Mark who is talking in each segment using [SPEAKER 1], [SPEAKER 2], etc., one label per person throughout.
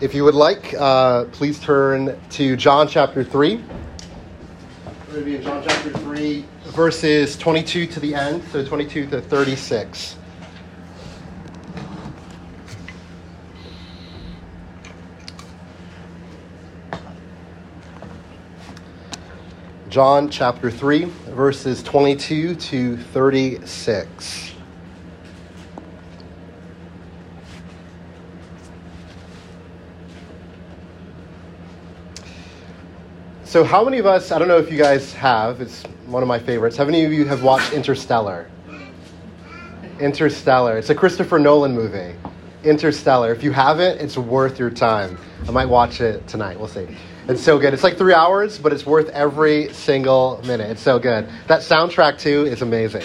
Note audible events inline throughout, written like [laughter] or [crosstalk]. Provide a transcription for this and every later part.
[SPEAKER 1] If you would like, uh, please turn to John chapter 3. We're going to be in John chapter 3, verses 22 to the end, so 22 to 36. John chapter 3, verses 22 to 36. So, how many of us, I don't know if you guys have, it's one of my favorites. How many of you have watched Interstellar? Interstellar. It's a Christopher Nolan movie. Interstellar. If you haven't, it's worth your time. I might watch it tonight. We'll see. It's so good. It's like three hours, but it's worth every single minute. It's so good. That soundtrack, too, is amazing.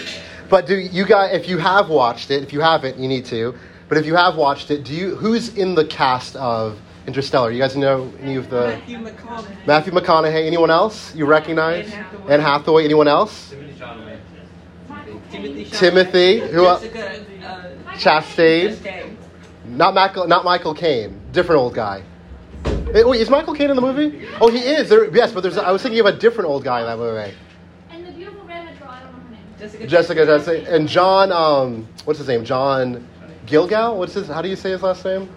[SPEAKER 1] But do you guys, if you have watched it, if you haven't, you need to. But if you have watched it, do you, who's in the cast of Interstellar. You guys know any of the
[SPEAKER 2] Matthew McConaughey.
[SPEAKER 1] Matthew McConaughey? Anyone else you recognize?
[SPEAKER 2] Anne Hathaway.
[SPEAKER 1] Anne Hathaway. Anyone else?
[SPEAKER 2] Timothy. Chalamet.
[SPEAKER 1] Timothy. Who?
[SPEAKER 2] else? Uh,
[SPEAKER 1] Chastain.
[SPEAKER 2] Chastain.
[SPEAKER 1] Not Michael. Not Michael Caine. Different old guy. Eh, Wait, is Michael Caine in the movie? Oh, he is. There, yes, but there's. I was thinking of a different old guy in that movie.
[SPEAKER 3] And the beautiful redhead girl, I don't know her name.
[SPEAKER 2] Jessica.
[SPEAKER 1] Jessica Chastain and John. Um, what's his name? John Gilgal. What's his? How do you say his last name?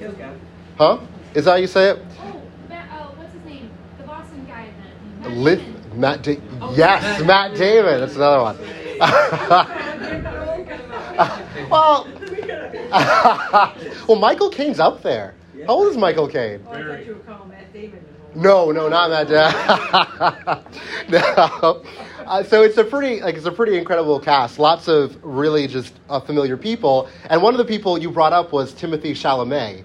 [SPEAKER 2] Yoga.
[SPEAKER 1] Huh? Is that how you say it?
[SPEAKER 3] Oh, Matt, oh, what's his name? The Boston guy. Matt
[SPEAKER 1] Lith,
[SPEAKER 3] Damon.
[SPEAKER 1] Matt. Da-
[SPEAKER 2] Oh,
[SPEAKER 1] yes,
[SPEAKER 2] Matt
[SPEAKER 1] Matt Damon. That's another one. [laughs] well, [laughs] well, Michael Caine's up there. How old is Michael Caine?
[SPEAKER 2] Oh, I thought you were calling Matt Damon.
[SPEAKER 1] No, no, not Matt Damon. [laughs] no. Uh, so it's a pretty, like, it's a pretty incredible cast. Lots of really just uh, familiar people, and one of the people you brought up was Timothy Chalamet,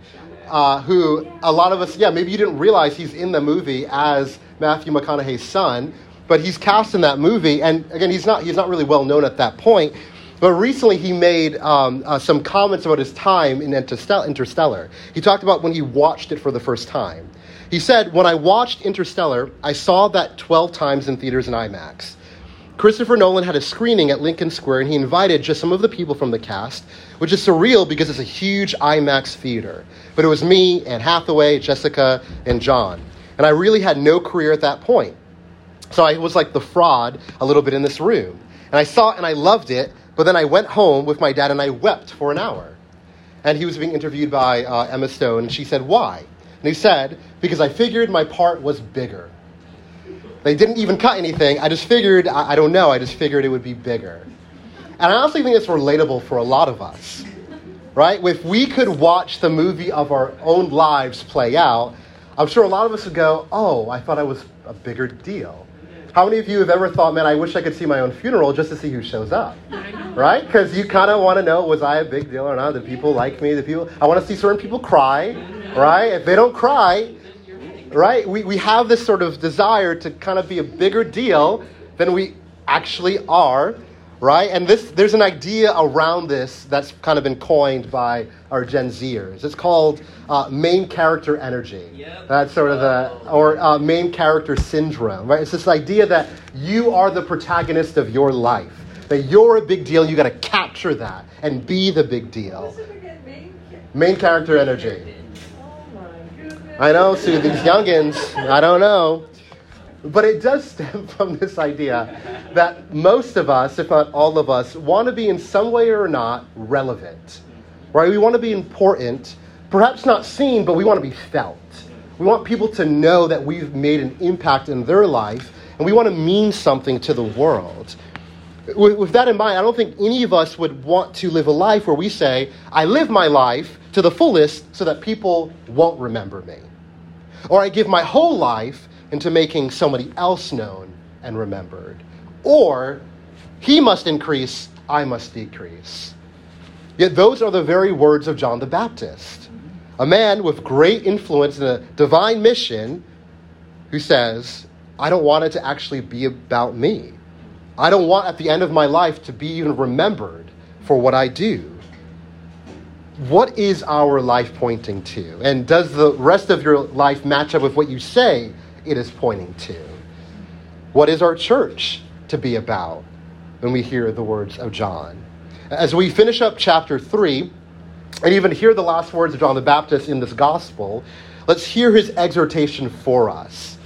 [SPEAKER 1] uh, who a lot of us, yeah, maybe you didn't realize he's in the movie as Matthew McConaughey's son, but he's cast in that movie, and again, he's not he's not really well known at that point. But recently, he made um, uh, some comments about his time in Interstellar. He talked about when he watched it for the first time. He said, When I watched Interstellar, I saw that 12 times in theaters and IMAX. Christopher Nolan had a screening at Lincoln Square, and he invited just some of the people from the cast, which is surreal because it's a huge IMAX theater. But it was me, Anne Hathaway, Jessica, and John. And I really had no career at that point. So I was like the fraud a little bit in this room. And I saw it and I loved it, but then I went home with my dad and I wept for an hour. And he was being interviewed by uh, Emma Stone, and she said, Why? And he said, Because I figured my part was bigger. They didn't even cut anything. I just figured, I, I don't know, I just figured it would be bigger. And I honestly think it's relatable for a lot of us, right? If we could watch the movie of our own lives play out, I'm sure a lot of us would go, Oh, I thought I was a bigger deal. How many of you have ever thought, man, I wish I could see my own funeral just to see who shows up? Right? Because you kind of want to know, was I a big deal or not? Did people like me? Did people? I want to see certain people cry, right? If they don't cry, right? We, we have this sort of desire to kind of be a bigger deal than we actually are, right? And this, there's an idea around this that's kind of been coined by our Gen Zers. It's called uh, main character energy.
[SPEAKER 2] Yep.
[SPEAKER 1] That's sort of the, or uh, main character syndrome, right? It's this idea that you are the protagonist of your life, that you're a big deal, you got to capture that and be the big deal. Main character energy. I know, Sue, these youngins, I don't know. But it does stem [laughs] from this idea that most of us, if not all of us, want to be in some way or not relevant. Right? We want to be important, perhaps not seen, but we want to be felt. We want people to know that we've made an impact in their life, and we want to mean something to the world. With, with that in mind, I don't think any of us would want to live a life where we say, I live my life to the fullest so that people won't remember me. Or I give my whole life into making somebody else known and remembered. Or he must increase, I must decrease. Yet those are the very words of John the Baptist, a man with great influence and a divine mission who says, I don't want it to actually be about me. I don't want at the end of my life to be even remembered for what I do. What is our life pointing to? And does the rest of your life match up with what you say it is pointing to? What is our church to be about when we hear the words of John? As we finish up chapter 3, and even hear the last words of John the Baptist in this gospel, let's hear his exhortation for us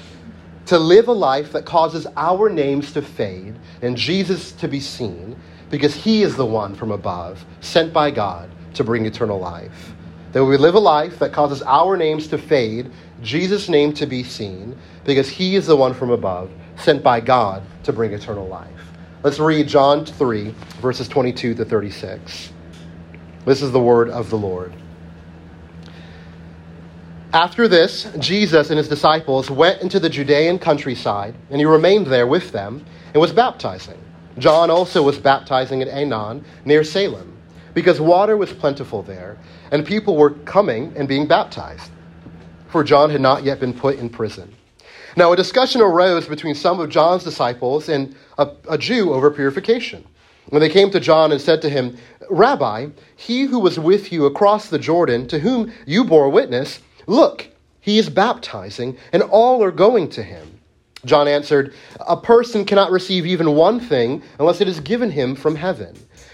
[SPEAKER 1] to live a life that causes our names to fade and Jesus to be seen because he is the one from above, sent by God to bring eternal life. That we live a life that causes our names to fade, Jesus' name to be seen, because he is the one from above, sent by God to bring eternal life. Let's read John 3, verses 22 to 36. This is the word of the Lord. After this, Jesus and his disciples went into the Judean countryside, and he remained there with them and was baptizing. John also was baptizing at Aenon near Salem, because water was plentiful there, and people were coming and being baptized, for John had not yet been put in prison. Now, a discussion arose between some of John's disciples and a, a Jew over purification. When they came to John and said to him, Rabbi, he who was with you across the Jordan, to whom you bore witness, look, he is baptizing, and all are going to him. John answered, A person cannot receive even one thing unless it is given him from heaven.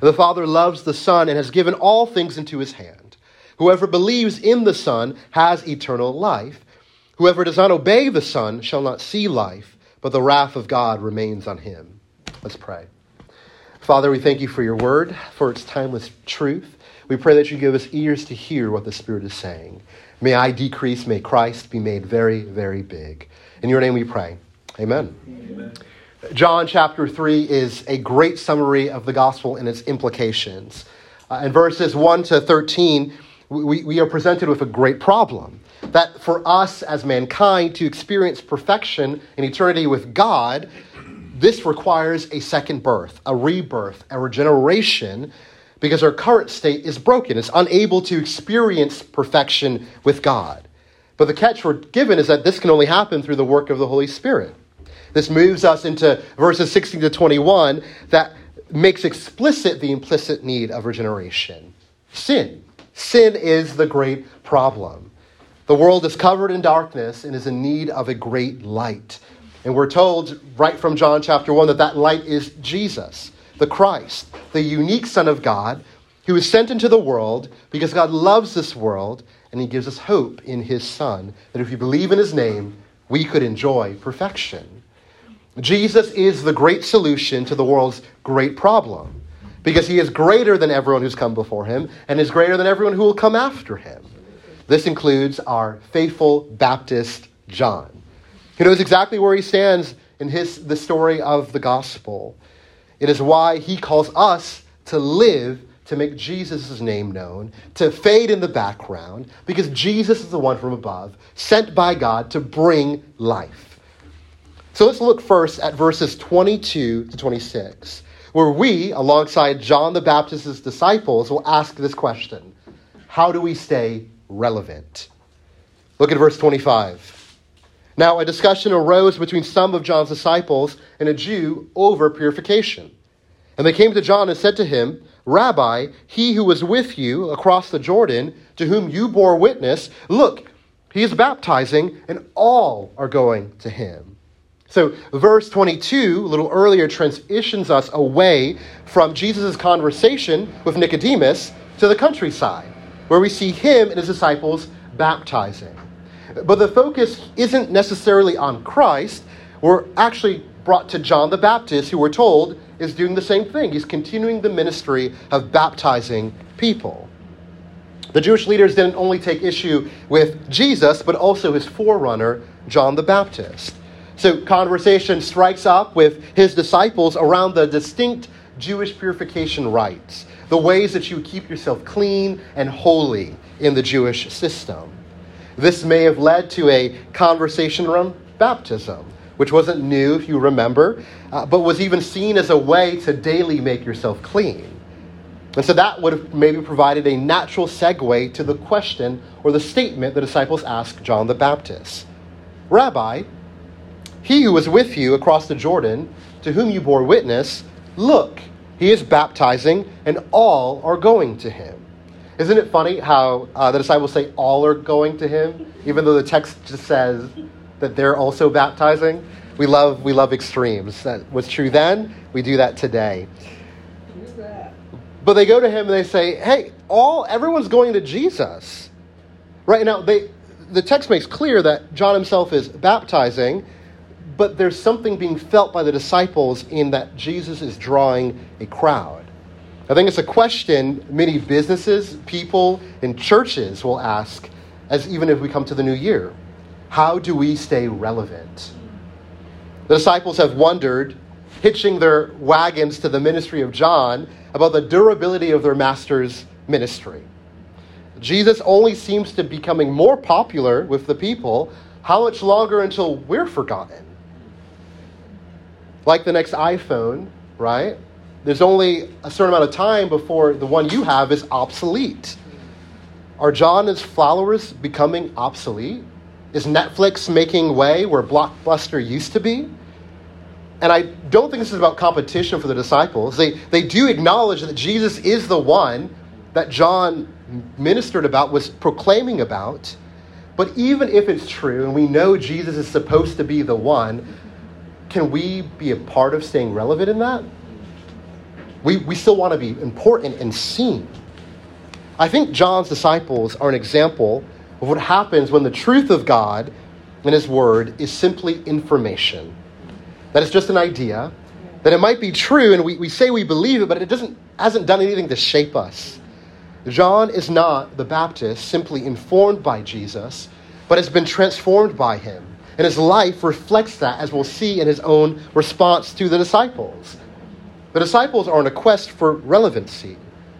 [SPEAKER 1] The Father loves the Son and has given all things into his hand. Whoever believes in the Son has eternal life. Whoever does not obey the Son shall not see life, but the wrath of God remains on him. Let's pray. Father, we thank you for your word, for its timeless truth. We pray that you give us ears to hear what the Spirit is saying. May I decrease, may Christ be made very, very big. In your name we pray. Amen. Amen. John chapter 3 is a great summary of the gospel and its implications. Uh, in verses 1 to 13, we, we are presented with a great problem that for us as mankind to experience perfection in eternity with God, this requires a second birth, a rebirth, a regeneration because our current state is broken. It's unable to experience perfection with God. But the catch we're given is that this can only happen through the work of the Holy Spirit. This moves us into verses 16 to 21 that makes explicit the implicit need of regeneration. Sin. Sin is the great problem. The world is covered in darkness and is in need of a great light. And we're told right from John chapter 1 that that light is Jesus the Christ, the unique Son of God, who was sent into the world because God loves this world and he gives us hope in his Son, that if we believe in his name, we could enjoy perfection. Jesus is the great solution to the world's great problem because he is greater than everyone who's come before him and is greater than everyone who will come after him. This includes our faithful Baptist John, who knows exactly where he stands in his, the story of the gospel. It is why he calls us to live to make Jesus' name known, to fade in the background, because Jesus is the one from above, sent by God to bring life. So let's look first at verses 22 to 26, where we, alongside John the Baptist's disciples, will ask this question How do we stay relevant? Look at verse 25. Now, a discussion arose between some of John's disciples and a Jew over purification. And they came to John and said to him, Rabbi, he who was with you across the Jordan, to whom you bore witness, look, he is baptizing, and all are going to him. So, verse 22, a little earlier, transitions us away from Jesus' conversation with Nicodemus to the countryside, where we see him and his disciples baptizing. But the focus isn't necessarily on Christ. We're actually brought to John the Baptist, who we're told is doing the same thing. He's continuing the ministry of baptizing people. The Jewish leaders didn't only take issue with Jesus, but also his forerunner, John the Baptist. So, conversation strikes up with his disciples around the distinct Jewish purification rites, the ways that you keep yourself clean and holy in the Jewish system. This may have led to a conversation around baptism, which wasn't new, if you remember, uh, but was even seen as a way to daily make yourself clean. And so that would have maybe provided a natural segue to the question or the statement the disciples asked John the Baptist Rabbi, he who was with you across the Jordan, to whom you bore witness, look, he is baptizing, and all are going to him. Isn't it funny how uh, the disciples say all are going to him, even though the text just says that they're also baptizing? We love, we love extremes. That was true then, we do that today. But they go to him and they say, hey, all everyone's going to Jesus. Right now, they, the text makes clear that John himself is baptizing, but there's something being felt by the disciples in that Jesus is drawing a crowd. I think it's a question many businesses, people, and churches will ask as even if we come to the new year. How do we stay relevant? The disciples have wondered, hitching their wagons to the ministry of John, about the durability of their master's ministry. Jesus only seems to be becoming more popular with the people. How much longer until we're forgotten? Like the next iPhone, right? There's only a certain amount of time before the one you have is obsolete. Are John and his followers becoming obsolete? Is Netflix making way where Blockbuster used to be? And I don't think this is about competition for the disciples. They, they do acknowledge that Jesus is the one that John ministered about, was proclaiming about. But even if it's true, and we know Jesus is supposed to be the one, can we be a part of staying relevant in that? We, we still want to be important and seen. I think John's disciples are an example of what happens when the truth of God and His Word is simply information. That it's just an idea, that it might be true and we, we say we believe it, but it doesn't, hasn't done anything to shape us. John is not the Baptist simply informed by Jesus, but has been transformed by him. And his life reflects that, as we'll see in his own response to the disciples. The disciples are on a quest for relevancy.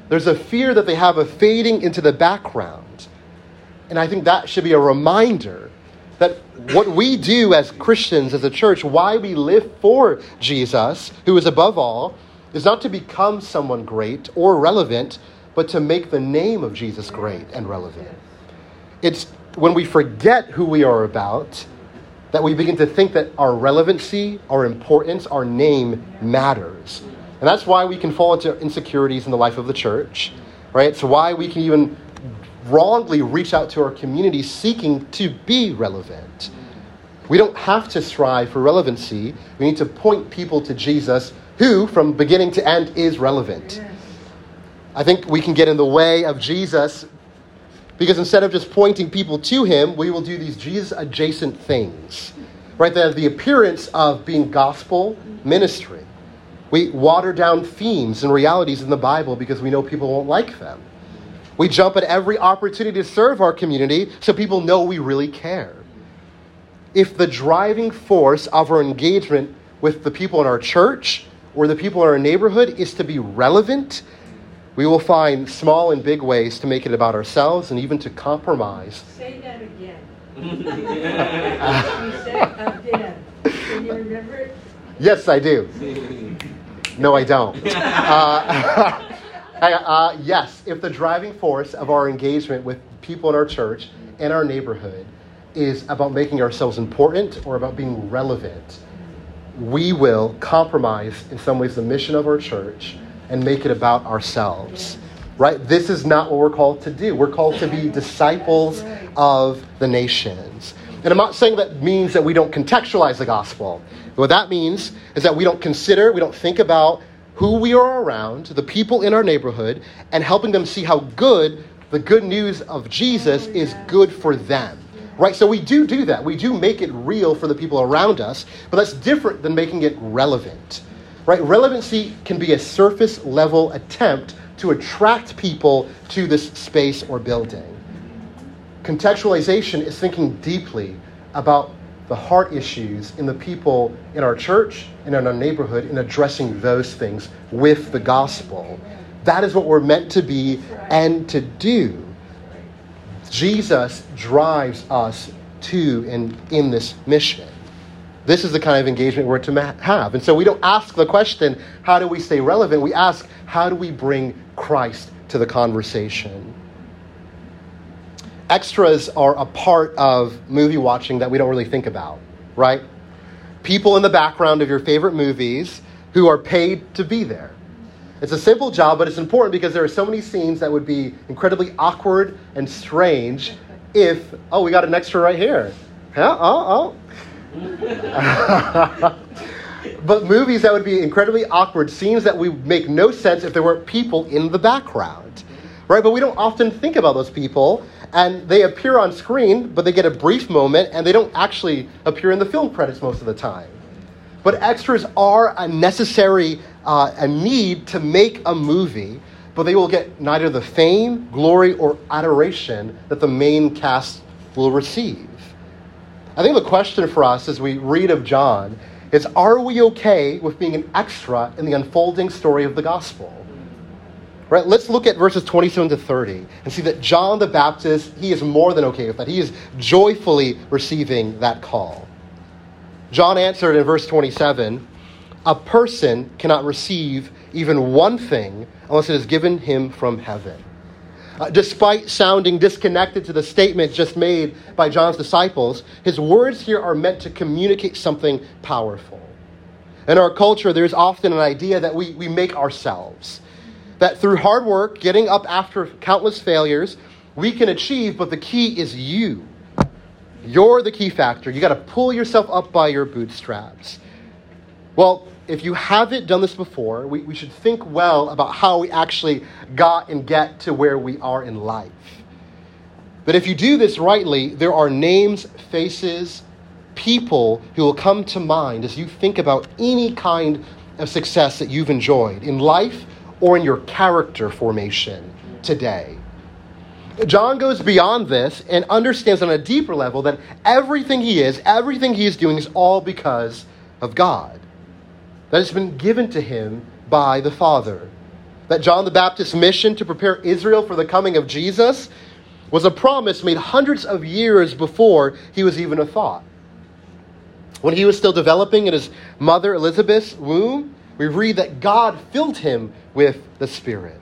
[SPEAKER 1] There's a fear that they have of fading into the background. And I think that should be a reminder that what we do as Christians, as a church, why we live for Jesus, who is above all, is not to become someone great or relevant, but to make the name of Jesus great and relevant. It's when we forget who we are about that we begin to think that our relevancy, our importance, our name matters. And that's why we can fall into insecurities in the life of the church, right? It's why we can even wrongly reach out to our community seeking to be relevant. We don't have to strive for relevancy. We need to point people to Jesus, who, from beginning to end, is relevant. I think we can get in the way of Jesus because instead of just pointing people to him, we will do these Jesus adjacent things, right? That have the appearance of being gospel ministry. We water down themes and realities in the Bible because we know people won't like them. We jump at every opportunity to serve our community so people know we really care. If the driving force of our engagement with the people in our church or the people in our neighborhood is to be relevant, we will find small and big ways to make it about ourselves and even to compromise.
[SPEAKER 2] Say that again. [laughs] you said again. Can you remember it?
[SPEAKER 1] Yes, I do. No, I don't. [laughs] Uh, [laughs] uh, yes, if the driving force of our engagement with people in our church and our neighborhood is about making ourselves important or about being relevant, we will compromise in some ways the mission of our church and make it about ourselves. Right? This is not what we're called to do. We're called to be disciples of the nations. And I'm not saying that means that we don't contextualize the gospel. What that means is that we don't consider, we don't think about who we are around, the people in our neighborhood, and helping them see how good the good news of Jesus is good for them. Right? So we do do that. We do make it real for the people around us, but that's different than making it relevant. Right? Relevancy can be a surface level attempt to attract people to this space or building. Contextualization is thinking deeply about the heart issues in the people in our church and in our neighborhood in addressing those things with the gospel. That is what we're meant to be and to do. Jesus drives us to and in this mission. This is the kind of engagement we're to ma- have. And so we don't ask the question, how do we stay relevant? We ask, how do we bring Christ to the conversation? Extras are a part of movie watching that we don't really think about, right? People in the background of your favorite movies who are paid to be there. It's a simple job, but it's important because there are so many scenes that would be incredibly awkward and strange if, oh, we got an extra right here. Yeah, oh, oh. [laughs] but movies that would be incredibly awkward, scenes that would make no sense if there weren't people in the background. Right? But we don't often think about those people, and they appear on screen, but they get a brief moment, and they don't actually appear in the film credits most of the time. But extras are a necessary uh, a need to make a movie, but they will get neither the fame, glory, or adoration that the main cast will receive. I think the question for us as we read of John is are we okay with being an extra in the unfolding story of the gospel? Right, let's look at verses 27 to 30 and see that John the Baptist, he is more than okay with that. He is joyfully receiving that call. John answered in verse 27 A person cannot receive even one thing unless it is given him from heaven. Uh, despite sounding disconnected to the statement just made by John's disciples, his words here are meant to communicate something powerful. In our culture, there's often an idea that we, we make ourselves, that through hard work, getting up after countless failures, we can achieve, but the key is you. You're the key factor. You got to pull yourself up by your bootstraps. Well, if you haven't done this before, we, we should think well about how we actually got and get to where we are in life. But if you do this rightly, there are names, faces, people who will come to mind as you think about any kind of success that you've enjoyed in life or in your character formation today. John goes beyond this and understands on a deeper level that everything he is, everything he is doing is all because of God that has been given to him by the Father. That John the Baptist's mission to prepare Israel for the coming of Jesus was a promise made hundreds of years before he was even a thought. When he was still developing in his mother Elizabeth's womb, we read that God filled him with the Spirit.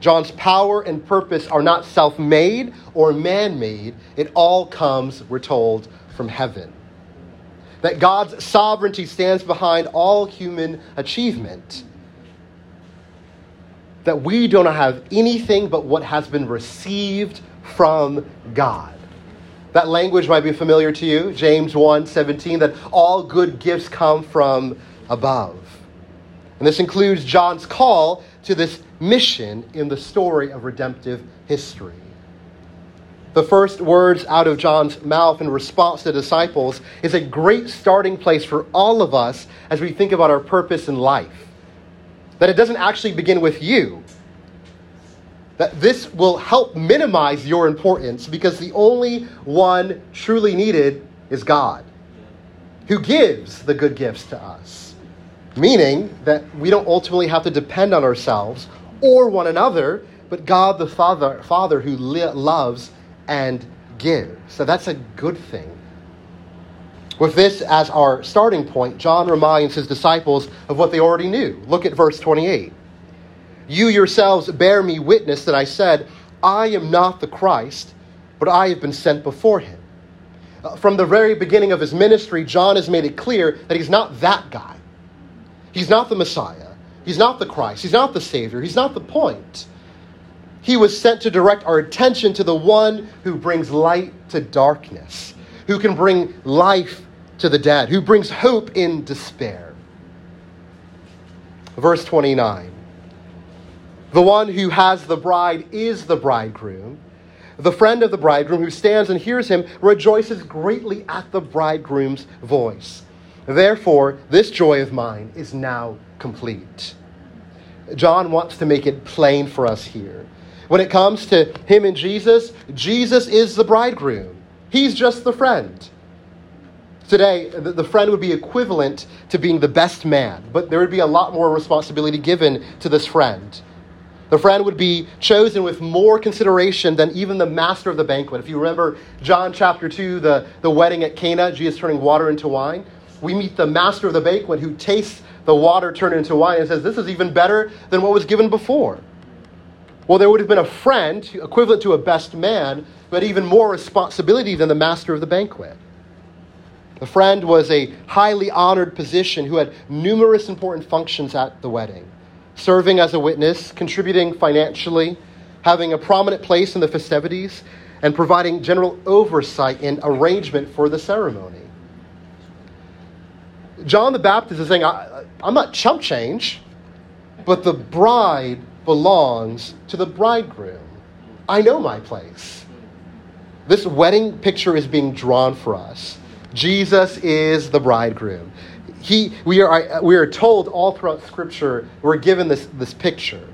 [SPEAKER 1] John's power and purpose are not self made or man made, it all comes, we're told, from heaven that God's sovereignty stands behind all human achievement. That we do not have anything but what has been received from God. That language might be familiar to you, James 1 17, that all good gifts come from above. And this includes John's call to this mission in the story of redemptive history the first words out of John's mouth in response to disciples is a great starting place for all of us as we think about our purpose in life. That it doesn't actually begin with you. That this will help minimize your importance because the only one truly needed is God, who gives the good gifts to us. Meaning that we don't ultimately have to depend on ourselves or one another, but God the Father, Father who li- loves and give. So that's a good thing. With this as our starting point, John reminds his disciples of what they already knew. Look at verse 28. You yourselves bear me witness that I said, I am not the Christ, but I have been sent before him. Uh, from the very beginning of his ministry, John has made it clear that he's not that guy. He's not the Messiah. He's not the Christ. He's not the Savior. He's not the point. He was sent to direct our attention to the one who brings light to darkness, who can bring life to the dead, who brings hope in despair. Verse 29 The one who has the bride is the bridegroom. The friend of the bridegroom who stands and hears him rejoices greatly at the bridegroom's voice. Therefore, this joy of mine is now complete. John wants to make it plain for us here when it comes to him and Jesus, Jesus is the bridegroom. He's just the friend. Today, the, friend would be equivalent to being the best man, but there would be a lot more responsibility given to this friend. The friend would be chosen with more consideration than even the master of the banquet. If you remember John chapter 2, the, the wedding at Cana, Jesus turning water into wine, we meet the master of the banquet who tastes the water turned into wine and says, This is even better than what was given before. Well, there would have been a friend equivalent to a best man, but even more responsibility than the master of the banquet. The friend was a highly honored position who had numerous important functions at the wedding serving as a witness, contributing financially, having a prominent place in the festivities, and providing general oversight and arrangement for the ceremony. John the Baptist is saying, I'm not chump change, but the bride belongs to the bridegroom. I know my place. This wedding picture is being drawn for us. Jesus is the bridegroom. He, we, are, we are told all throughout Scripture, we're given this, this picture.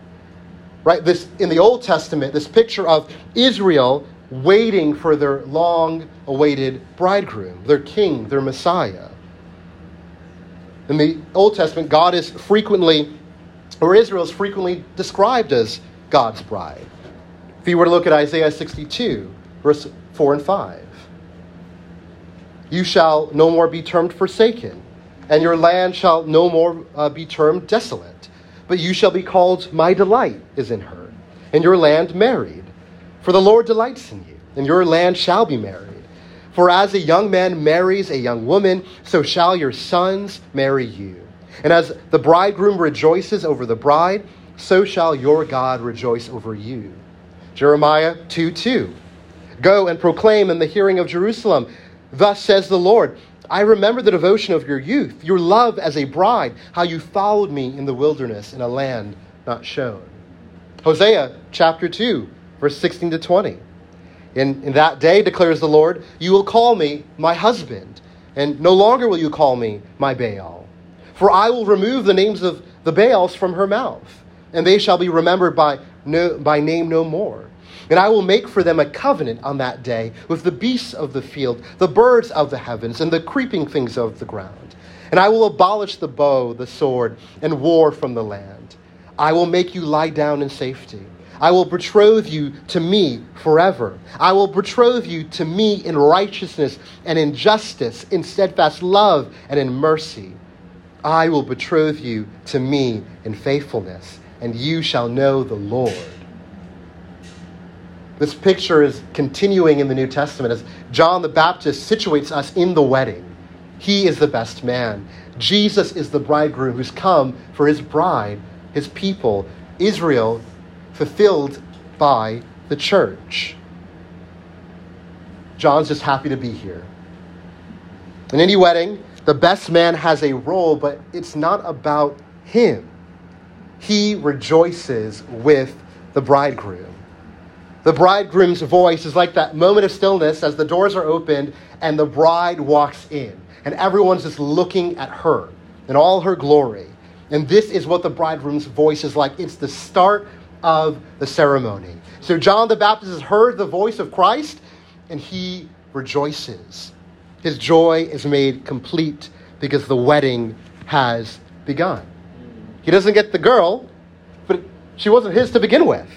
[SPEAKER 1] Right? This, in the Old Testament, this picture of Israel waiting for their long awaited bridegroom, their king, their Messiah. In the Old Testament, God is frequently, or Israel is frequently described as God's bride. If you were to look at Isaiah 62, verse 4 and 5, you shall no more be termed forsaken, and your land shall no more uh, be termed desolate. But you shall be called, My delight is in her, and your land married. For the Lord delights in you, and your land shall be married. For as a young man marries a young woman, so shall your sons marry you. And as the bridegroom rejoices over the bride, so shall your God rejoice over you. Jeremiah 2 2. Go and proclaim in the hearing of Jerusalem, Thus says the Lord I remember the devotion of your youth, your love as a bride, how you followed me in the wilderness in a land not shown. Hosea chapter 2, verse 16 to 20. In, in that day, declares the Lord, you will call me my husband, and no longer will you call me my Baal. For I will remove the names of the Baals from her mouth, and they shall be remembered by, no, by name no more. And I will make for them a covenant on that day with the beasts of the field, the birds of the heavens, and the creeping things of the ground. And I will abolish the bow, the sword, and war from the land. I will make you lie down in safety. I will betroth you to me forever. I will betroth you to me in righteousness and in justice, in steadfast love and in mercy. I will betroth you to me in faithfulness, and you shall know the Lord. This picture is continuing in the New Testament as John the Baptist situates us in the wedding. He is the best man. Jesus is the bridegroom who's come for his bride, his people, Israel, fulfilled by the church. John's just happy to be here. In any wedding, the best man has a role, but it's not about him. He rejoices with the bridegroom. The bridegroom's voice is like that moment of stillness as the doors are opened and the bride walks in, and everyone's just looking at her in all her glory. And this is what the bridegroom's voice is like. It's the start of the ceremony. So John the Baptist has heard the voice of Christ and he rejoices. His joy is made complete because the wedding has begun. He doesn't get the girl, but she wasn't his to begin with.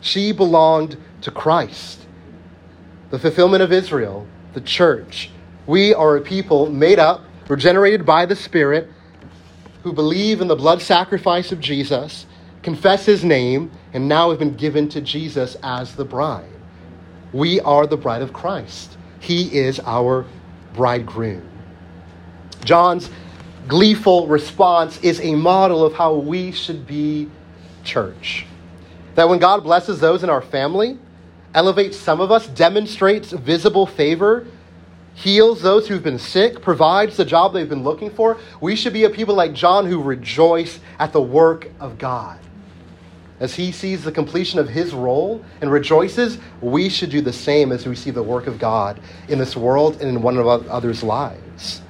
[SPEAKER 1] She belonged to Christ. The fulfillment of Israel, the church. We are a people made up, regenerated by the Spirit, who believe in the blood sacrifice of Jesus confess his name, and now have been given to Jesus as the bride. We are the bride of Christ. He is our bridegroom. John's gleeful response is a model of how we should be church. That when God blesses those in our family, elevates some of us, demonstrates visible favor, heals those who've been sick, provides the job they've been looking for, we should be a people like John who rejoice at the work of God as he sees the completion of his role and rejoices, we should do the same as we see the work of God in this world and in one of others' lives.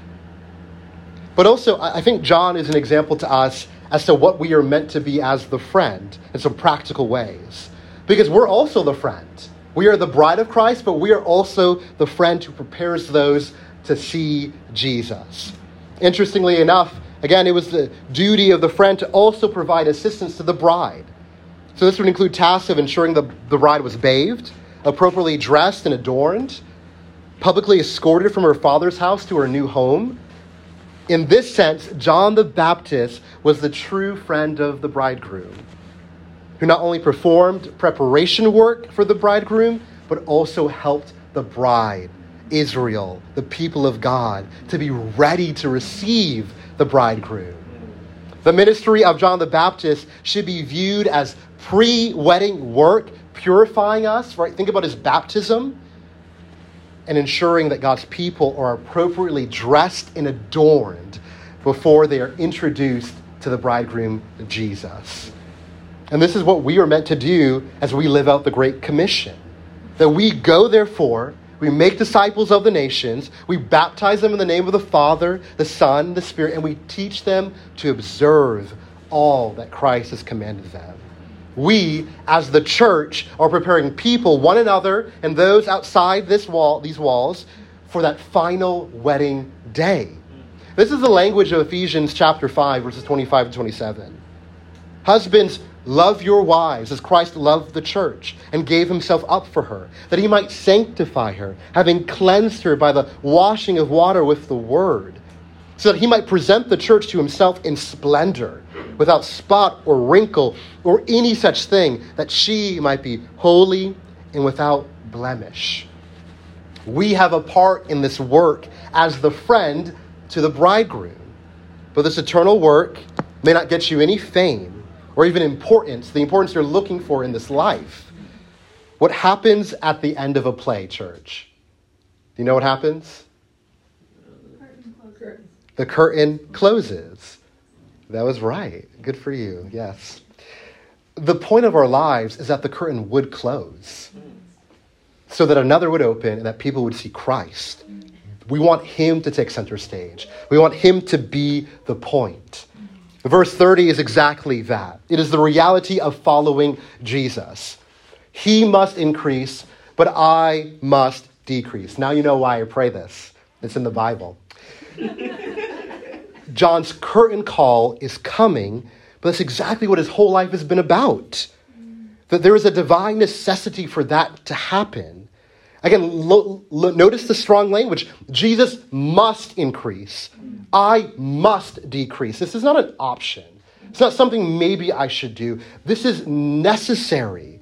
[SPEAKER 1] But also, I think John is an example to us as to what we are meant to be as the friend in some practical ways. Because we're also the friend. We are the bride of Christ, but we are also the friend who prepares those to see Jesus. Interestingly enough, again, it was the duty of the friend to also provide assistance to the bride. So this would include tasks of ensuring the, the bride was bathed, appropriately dressed and adorned, publicly escorted from her father's house to her new home. In this sense, John the Baptist was the true friend of the bridegroom, who not only performed preparation work for the bridegroom, but also helped the bride, Israel, the people of God, to be ready to receive the bridegroom. The ministry of John the Baptist should be viewed as pre wedding work, purifying us, right? Think about his baptism and ensuring that God's people are appropriately dressed and adorned before they are introduced to the bridegroom, Jesus. And this is what we are meant to do as we live out the Great Commission. That we go, therefore, we make disciples of the nations, we baptize them in the name of the Father, the Son, the Spirit, and we teach them to observe all that Christ has commanded them we as the church are preparing people one another and those outside this wall these walls for that final wedding day. This is the language of ephesians chapter 5 verses 25 and 27 husbands love your wives as christ loved the church and gave himself up for her that he might sanctify her having cleansed her by the washing of water with the word so that he might present the church to himself in splendor, without spot or wrinkle or any such thing, that she might be holy and without blemish. We have a part in this work as the friend to the bridegroom. But this eternal work may not get you any fame or even importance, the importance you're looking for in this life. What happens at the end of a play, church? Do you know what happens? the curtain closes. That was right. Good for you. Yes. The point of our lives is that the curtain would close so that another would open and that people would see Christ. We want him to take center stage. We want him to be the point. Verse 30 is exactly that. It is the reality of following Jesus. He must increase, but I must decrease. Now you know why I pray this. It's in the Bible. John's curtain call is coming, but that's exactly what his whole life has been about. That there is a divine necessity for that to happen. Again, lo- lo- notice the strong language. Jesus must increase. I must decrease. This is not an option. It's not something maybe I should do. This is necessary.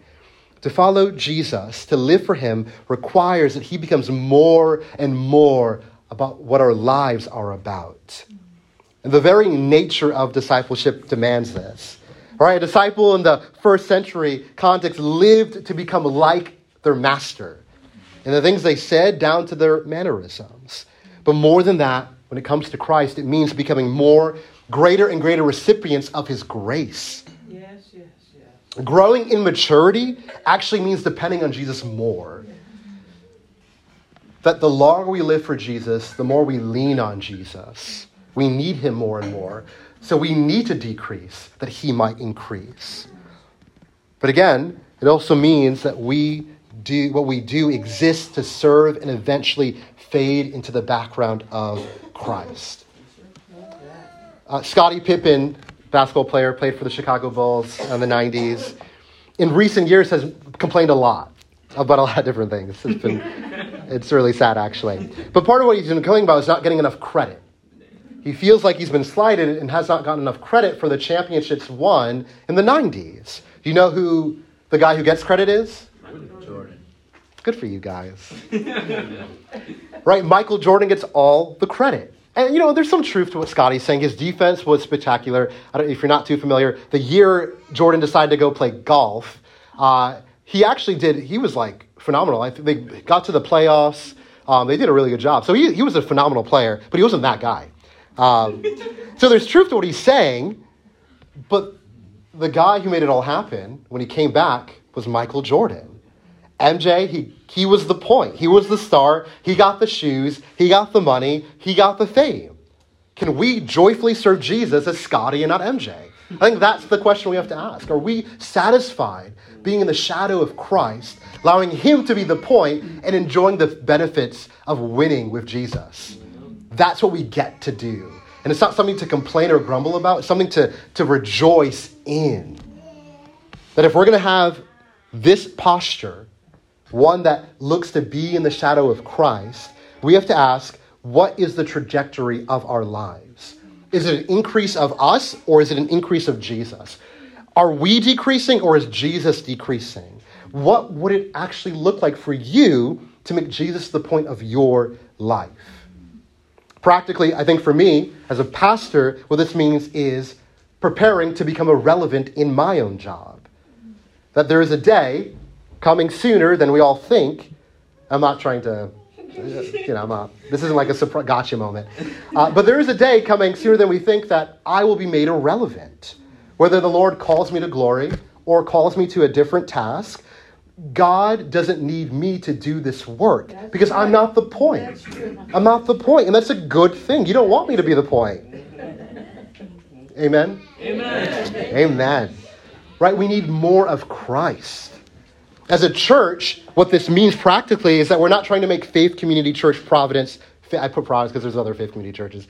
[SPEAKER 1] To follow Jesus, to live for him, requires that he becomes more and more about what our lives are about. And the very nature of discipleship demands this. Right? A disciple in the first century context lived to become like their master. And the things they said down to their mannerisms. But more than that, when it comes to Christ, it means becoming more, greater and greater recipients of his grace.
[SPEAKER 2] Yes, yes, yes.
[SPEAKER 1] Growing in maturity actually means depending on Jesus more. That the longer we live for Jesus, the more we lean on Jesus. We need him more and more. So we need to decrease that he might increase. But again, it also means that we do what we do exists to serve and eventually fade into the background of Christ. Uh, Scottie Pippen, basketball player, played for the Chicago Bulls in the 90s. In recent years, has complained a lot about a lot of different things. It's been, it's really sad, actually. But part of what he's been complaining about is not getting enough credit. He feels like he's been slighted and has not gotten enough credit for the championships won in the 90s. Do you know who the guy who gets credit is?
[SPEAKER 4] Michael Jordan.
[SPEAKER 1] Good for you guys. right? Michael Jordan gets all the credit. And, you know, there's some truth to what Scottie's saying. His defense was spectacular. I don't, if you're not too familiar, the year Jordan decided to go play golf, uh, he actually did, he was like phenomenal. I think they got to the playoffs. Um, they did a really good job. So he, he was a phenomenal player, but he wasn't that guy. Um, so there's truth to what he's saying, but the guy who made it all happen when he came back was Michael Jordan. MJ, he, he was the point. He was the star. He got the shoes. He got the money. He got the fame. Can we joyfully serve Jesus as Scottie and not MJ? I think that's the question we have to ask. Are we satisfied being in the shadow of Christ, allowing Him to be the point, and enjoying the benefits of winning with Jesus? That's what we get to do. And it's not something to complain or grumble about, it's something to, to rejoice in. That if we're going to have this posture, one that looks to be in the shadow of Christ, we have to ask what is the trajectory of our lives? Is it an increase of us or is it an increase of Jesus? Are we decreasing or is Jesus decreasing? What would it actually look like for you to make Jesus the point of your life? Practically, I think for me, as a pastor, what this means is preparing to become irrelevant in my own job. That there is a day coming sooner than we all think. I'm not trying to [laughs] you know, I'm not, this isn't like a surprise, gotcha moment. Uh, but there is a day coming sooner than we think that I will be made irrelevant. Whether the Lord calls me to glory or calls me to a different task, God doesn't need me to do this work that's because right. I'm not the point. I'm not the point, and that's a good thing. You don't want me to be the point. [laughs] Amen?
[SPEAKER 2] Amen.
[SPEAKER 1] Amen. Right? We need more of Christ. As a church, what this means practically is that we're not trying to make Faith Community Church Providence. I put Providence because there's other faith community churches.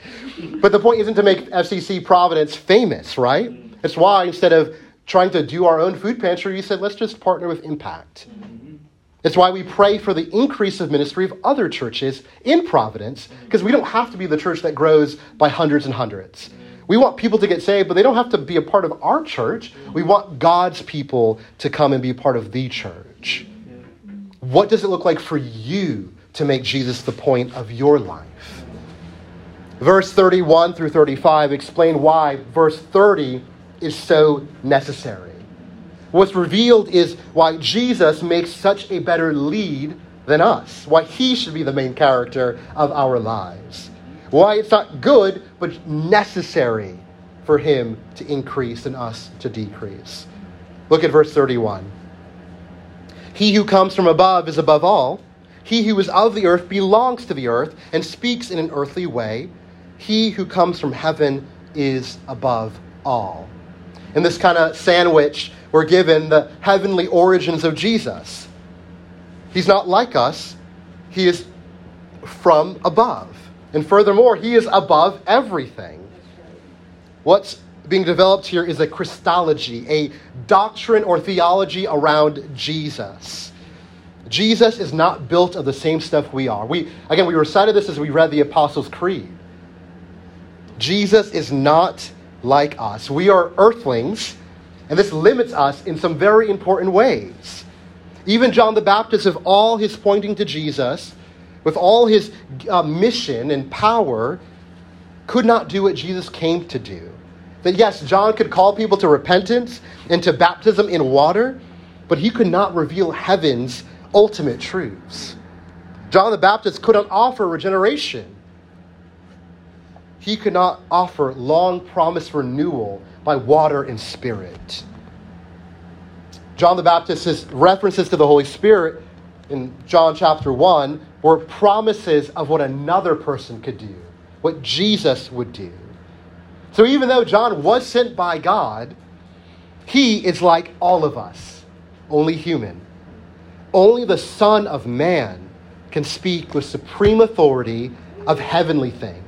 [SPEAKER 1] But the point isn't to make FCC Providence famous, right? It's why instead of trying to do our own food pantry, we said, let's just partner with Impact. Mm-hmm. It's why we pray for the increase of ministry of other churches in Providence, because we don't have to be the church that grows by hundreds and hundreds. We want people to get saved, but they don't have to be a part of our church. We want God's people to come and be a part of the church. What does it look like for you to make Jesus the point of your life? Verse 31 through 35 explain why verse 30 is so necessary. What's revealed is why Jesus makes such a better lead than us, why he should be the main character of our lives. Why it's not good, but necessary for him to increase and us to decrease. Look at verse 31. He who comes from above is above all. He who is of the earth belongs to the earth and speaks in an earthly way. He who comes from heaven is above all. In this kind of sandwich, we're given the heavenly origins of Jesus. He's not like us, he is from above. And furthermore, he is above everything. What's being developed here is a Christology, a doctrine or theology around Jesus. Jesus is not built of the same stuff we are. We again we recited this as we read the Apostles' Creed. Jesus is not like us. We are earthlings, and this limits us in some very important ways. Even John the Baptist, of all his pointing to Jesus, with all his uh, mission and power, could not do what Jesus came to do. That yes, John could call people to repentance and to baptism in water, but he could not reveal heaven's ultimate truths. John the Baptist couldn't offer regeneration. He could not offer long promised renewal by water and spirit. John the Baptist's references to the Holy Spirit in John chapter 1 were promises of what another person could do, what Jesus would do. So even though John was sent by God, he is like all of us, only human. Only the Son of Man can speak with supreme authority of heavenly things.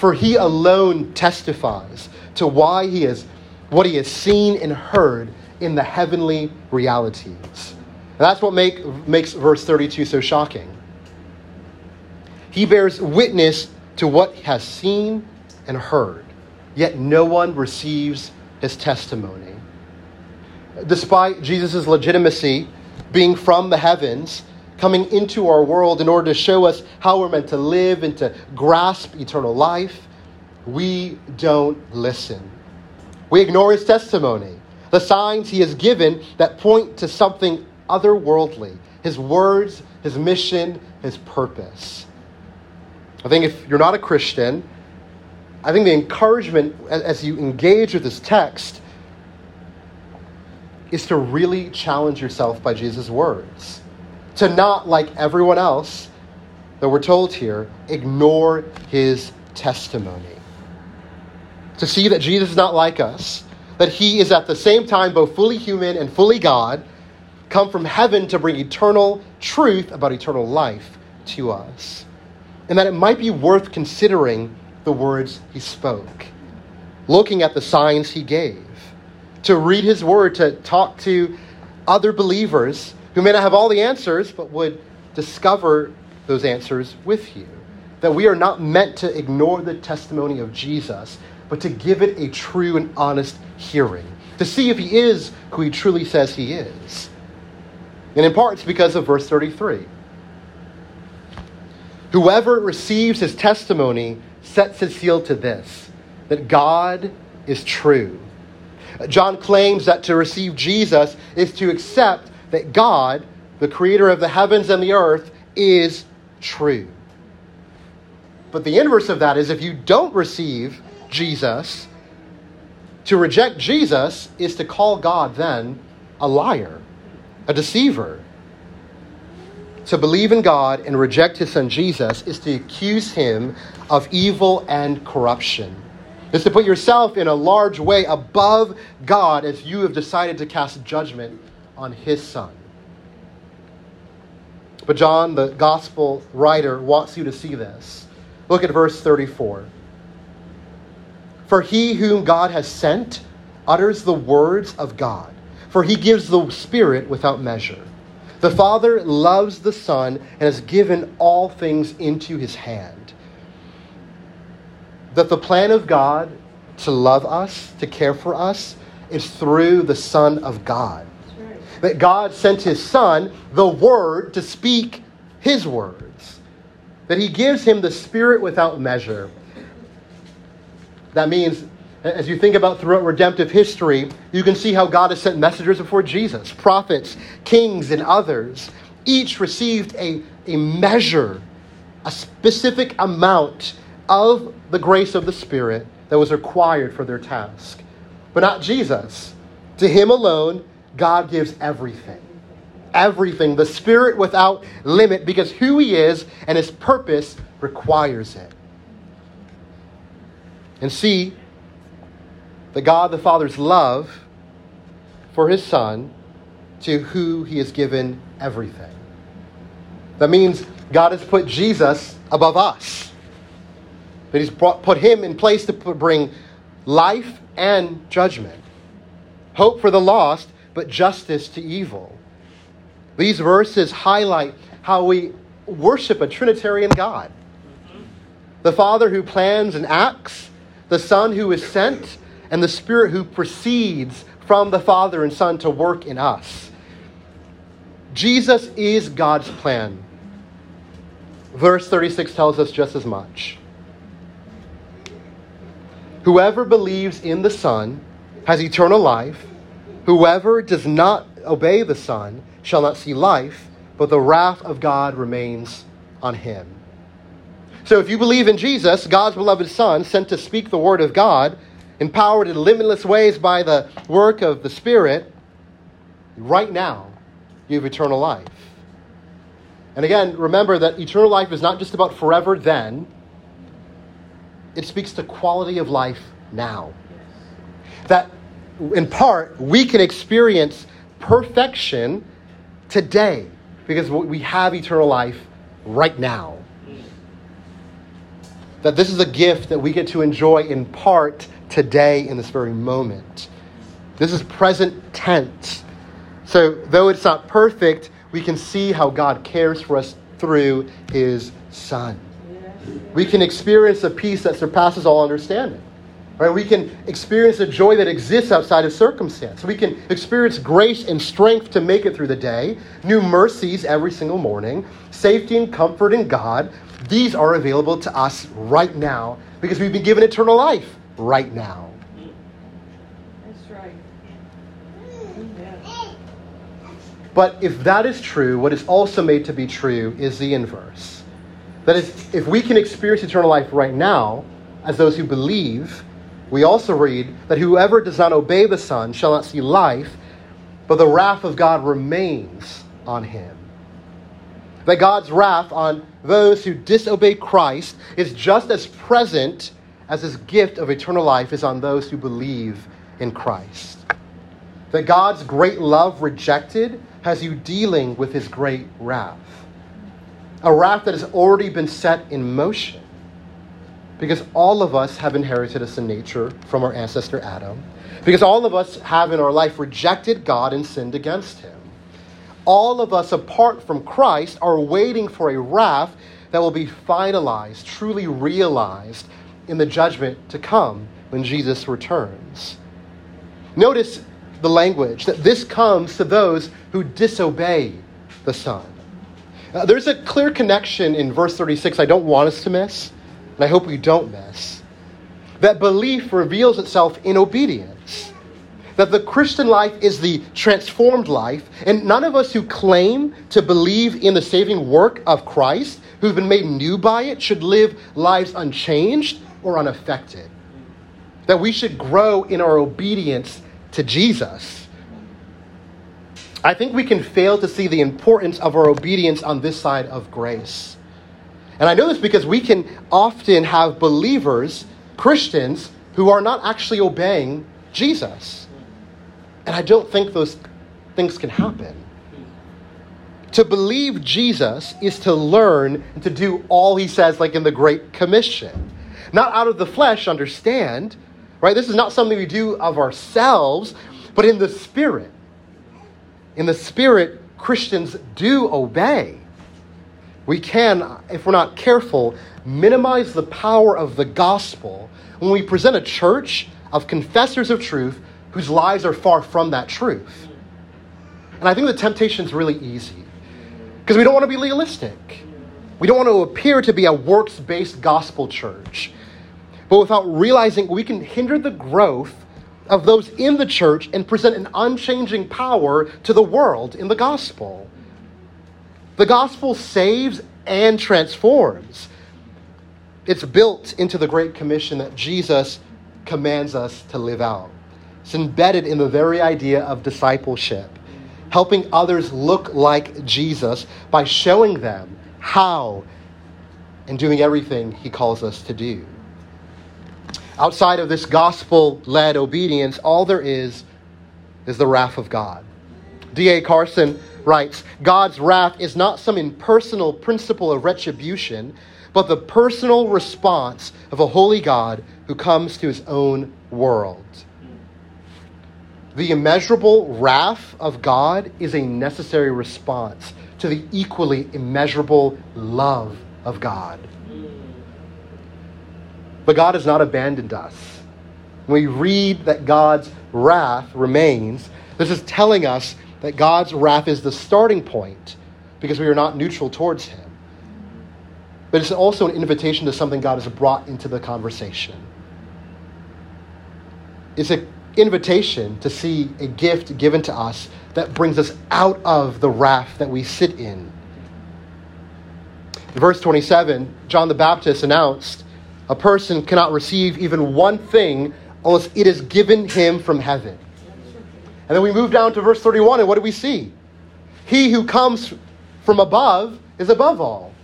[SPEAKER 1] For he alone testifies to why he is what he has seen and heard in the heavenly realities. And that's what make, makes verse 32 so shocking. He bears witness to what he has seen and heard, yet no one receives his testimony. Despite Jesus' legitimacy being from the heavens, coming into our world in order to show us how we're meant to live and to grasp eternal life, we don't listen. We ignore his testimony, the signs he has given that point to something otherworldly his words, his mission, his purpose. I think if you're not a Christian, I think the encouragement as you engage with this text is to really challenge yourself by Jesus' words. To not, like everyone else that we're told here, ignore his testimony. To see that Jesus is not like us, that he is at the same time both fully human and fully God, come from heaven to bring eternal truth about eternal life to us. And that it might be worth considering the words he spoke, looking at the signs he gave, to read his word, to talk to other believers who may not have all the answers, but would discover those answers with you. That we are not meant to ignore the testimony of Jesus, but to give it a true and honest hearing, to see if he is who he truly says he is. And in part, it's because of verse 33. Whoever receives his testimony sets his seal to this that God is true. John claims that to receive Jesus is to accept that God, the creator of the heavens and the earth, is true. But the inverse of that is if you don't receive Jesus, to reject Jesus is to call God then a liar, a deceiver. To believe in God and reject his son Jesus is to accuse him of evil and corruption. Is to put yourself in a large way above God as you have decided to cast judgment on his son. But John, the gospel writer, wants you to see this. Look at verse 34. For he whom God has sent utters the words of God, for he gives the Spirit without measure. The Father loves the Son and has given all things into his hand. That the plan of God to love us, to care for us, is through the Son of God. That God sent his Son, the Word, to speak his words. That he gives him the Spirit without measure. That means, as you think about throughout redemptive history, you can see how God has sent messengers before Jesus, prophets, kings, and others. Each received a, a measure, a specific amount of the grace of the Spirit that was required for their task. But not Jesus. To him alone, God gives everything. Everything. The Spirit without limit, because who he is and his purpose requires it and see the God the Father's love for his Son to who he has given everything. That means God has put Jesus above us. That he's brought, put him in place to put, bring life and judgment, hope for the lost, but justice to evil. These verses highlight how we worship a Trinitarian God the Father who plans and acts, the Son who is sent, and the Spirit who proceeds from the Father and Son to work in us. Jesus is God's plan. Verse 36 tells us just as much. Whoever believes in the Son has eternal life. Whoever does not obey the Son shall not see life, but the wrath of God remains on him. So if you believe in Jesus, God's beloved Son, sent to speak the word of God, empowered in limitless ways by the work of the Spirit, right now you have eternal life. And again, remember that eternal life is not just about forever then, it speaks to quality of life now. That in part, we can experience perfection today because we have eternal life right now that this is a gift that we get to enjoy in part today in this very moment. This is present tense. So, though it's not perfect, we can see how God cares for us through his Son. We can experience a peace that surpasses all understanding. Right? We can experience a joy that exists outside of circumstance. We can experience grace and strength to make it through the day, new mercies every single morning, safety and comfort in God, these are available to us right now because we've been given eternal life right now.
[SPEAKER 2] That's right. Amen.
[SPEAKER 1] But if that is true, what is also made to be true is the inverse. That is, if we can experience eternal life right now, as those who believe, we also read that whoever does not obey the Son shall not see life, but the wrath of God remains on him. That God's wrath on those who disobey Christ is just as present as his gift of eternal life is on those who believe in Christ. That God's great love rejected has you dealing with his great wrath. A wrath that has already been set in motion. Because all of us have inherited a sin nature from our ancestor Adam. Because all of us have in our life rejected God and sinned against him. All of us, apart from Christ, are waiting for a wrath that will be finalized, truly realized in the judgment to come when Jesus returns. Notice the language that this comes to those who disobey the Son. Uh, there's a clear connection in verse 36 I don't want us to miss, and I hope we don't miss. That belief reveals itself in obedience. That the Christian life is the transformed life, and none of us who claim to believe in the saving work of Christ, who've been made new by it, should live lives unchanged or unaffected. That we should grow in our obedience to Jesus. I think we can fail to see the importance of our obedience on this side of grace. And I know this because we can often have believers, Christians, who are not actually obeying Jesus. And I don't think those things can happen. To believe Jesus is to learn and to do all he says, like in the Great Commission. Not out of the flesh, understand, right? This is not something we do of ourselves, but in the Spirit. In the Spirit, Christians do obey. We can, if we're not careful, minimize the power of the gospel when we present a church of confessors of truth whose lives are far from that truth. And I think the temptation is really easy because we don't want to be legalistic. We don't want to appear to be a works based gospel church. But without realizing we can hinder the growth of those in the church and present an unchanging power to the world in the gospel. The gospel saves and transforms. It's built into the Great Commission that Jesus commands us to live out. It's embedded in the very idea of discipleship, helping others look like Jesus by showing them how and doing everything he calls us to do. Outside of this gospel led obedience, all there is is the wrath of God. D.A. Carson writes God's wrath is not some impersonal principle of retribution, but the personal response of a holy God who comes to his own world. The immeasurable wrath of God is a necessary response to the equally immeasurable love of God. But God has not abandoned us. We read that God's wrath remains, this is telling us that God's wrath is the starting point because we are not neutral towards Him. But it's also an invitation to something God has brought into the conversation. It's an invitation to see a gift given to us that brings us out of the wrath that we sit in. In verse 27, John the Baptist announced a person cannot receive even one thing unless it is given him from heaven. And then we move down to verse 31, and what do we see? He who comes from above is above all.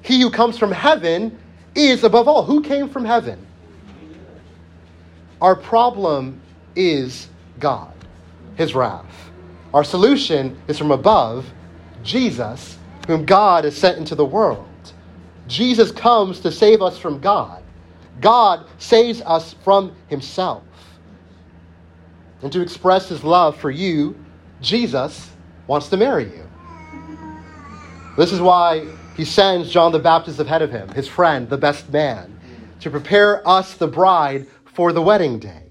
[SPEAKER 1] He who comes from heaven is above all. Who came from heaven? Our problem is God, his wrath. Our solution is from above, Jesus, whom God has sent into the world. Jesus comes to save us from God. God saves us from himself. And to express his love for you, Jesus wants to marry you. This is why he sends John the Baptist ahead of him, his friend, the best man, to prepare us, the bride, for the wedding day.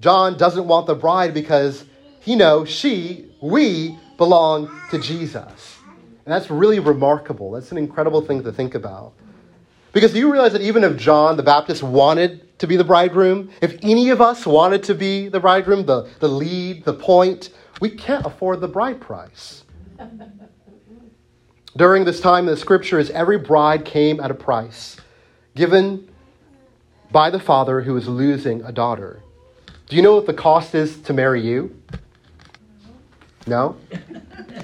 [SPEAKER 1] John doesn't want the bride because he knows she, we, belong to Jesus. And that's really remarkable. That's an incredible thing to think about. Because do you realize that even if John the Baptist wanted to be the bridegroom, if any of us wanted to be the bridegroom, the, the lead, the point, we can't afford the bride price. [laughs] During this time in the scriptures, every bride came at a price given by the father who was losing a daughter. Do you know what the cost is to marry you? No? [laughs]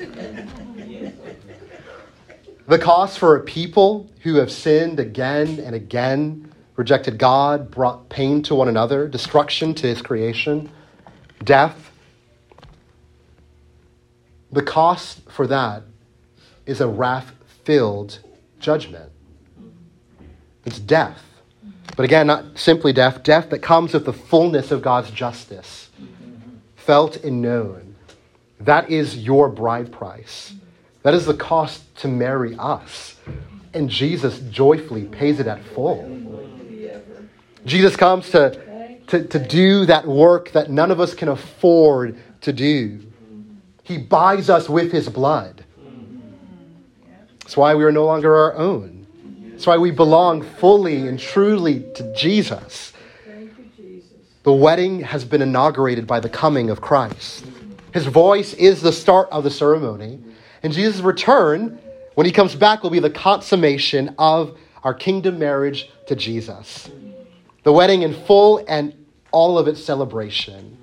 [SPEAKER 1] The cost for a people who have sinned again and again rejected God, brought pain to one another, destruction to his creation, death. The cost for that is a wrath filled judgment. It's death. But again, not simply death, death that comes with the fullness of God's justice, felt and known. That is your bride price. That is the cost to marry us. And Jesus joyfully pays it at full. Jesus comes to, to, to do that work that none of us can afford to do. He buys us with his blood. That's why we are no longer our own. That's why we belong fully and truly to Jesus.
[SPEAKER 2] Jesus.
[SPEAKER 1] The wedding has been inaugurated by the coming of Christ. His voice is the start of the ceremony. And Jesus' return, when he comes back, will be the consummation of our kingdom marriage to Jesus. The wedding in full and all of its celebration.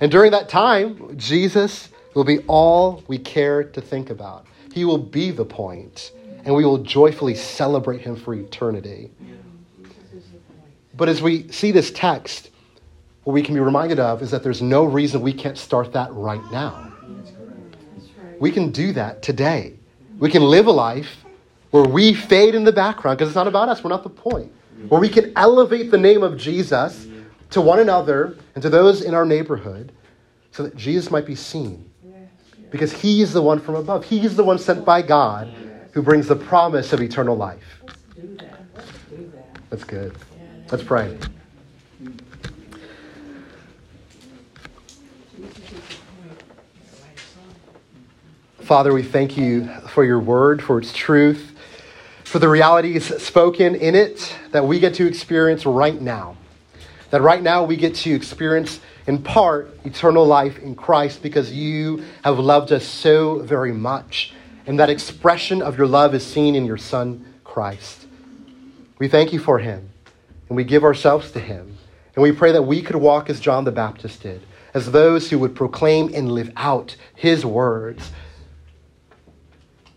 [SPEAKER 1] And during that time, Jesus will be all we care to think about. He will be the point, and we will joyfully celebrate him for eternity. But as we see this text, what we can be reminded of is that there's no reason we can't start that right now. We can do that today. We can live a life where we fade in the background because it's not about us. We're not the point. Where we can elevate the name of Jesus to one another and to those in our neighborhood so that Jesus might be seen. Because he is the one from above. He is the one sent by God who brings the promise of eternal life.
[SPEAKER 2] Let's do that. Let's do that.
[SPEAKER 1] That's good. Let's pray. Father, we thank you for your word, for its truth, for the realities spoken in it that we get to experience right now. That right now we get to experience in part eternal life in Christ because you have loved us so very much. And that expression of your love is seen in your Son, Christ. We thank you for him, and we give ourselves to him. And we pray that we could walk as John the Baptist did, as those who would proclaim and live out his words.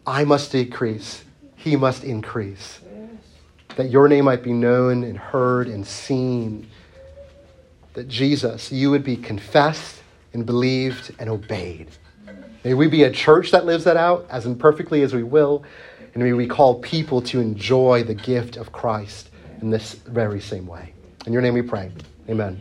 [SPEAKER 1] I must decrease, he must increase. That your name might be known and heard and seen. That Jesus, you would be confessed and believed and obeyed. May we be a church that lives that out as imperfectly as we will. And may we call people to enjoy the gift of Christ in this very same way. In your name we pray. Amen.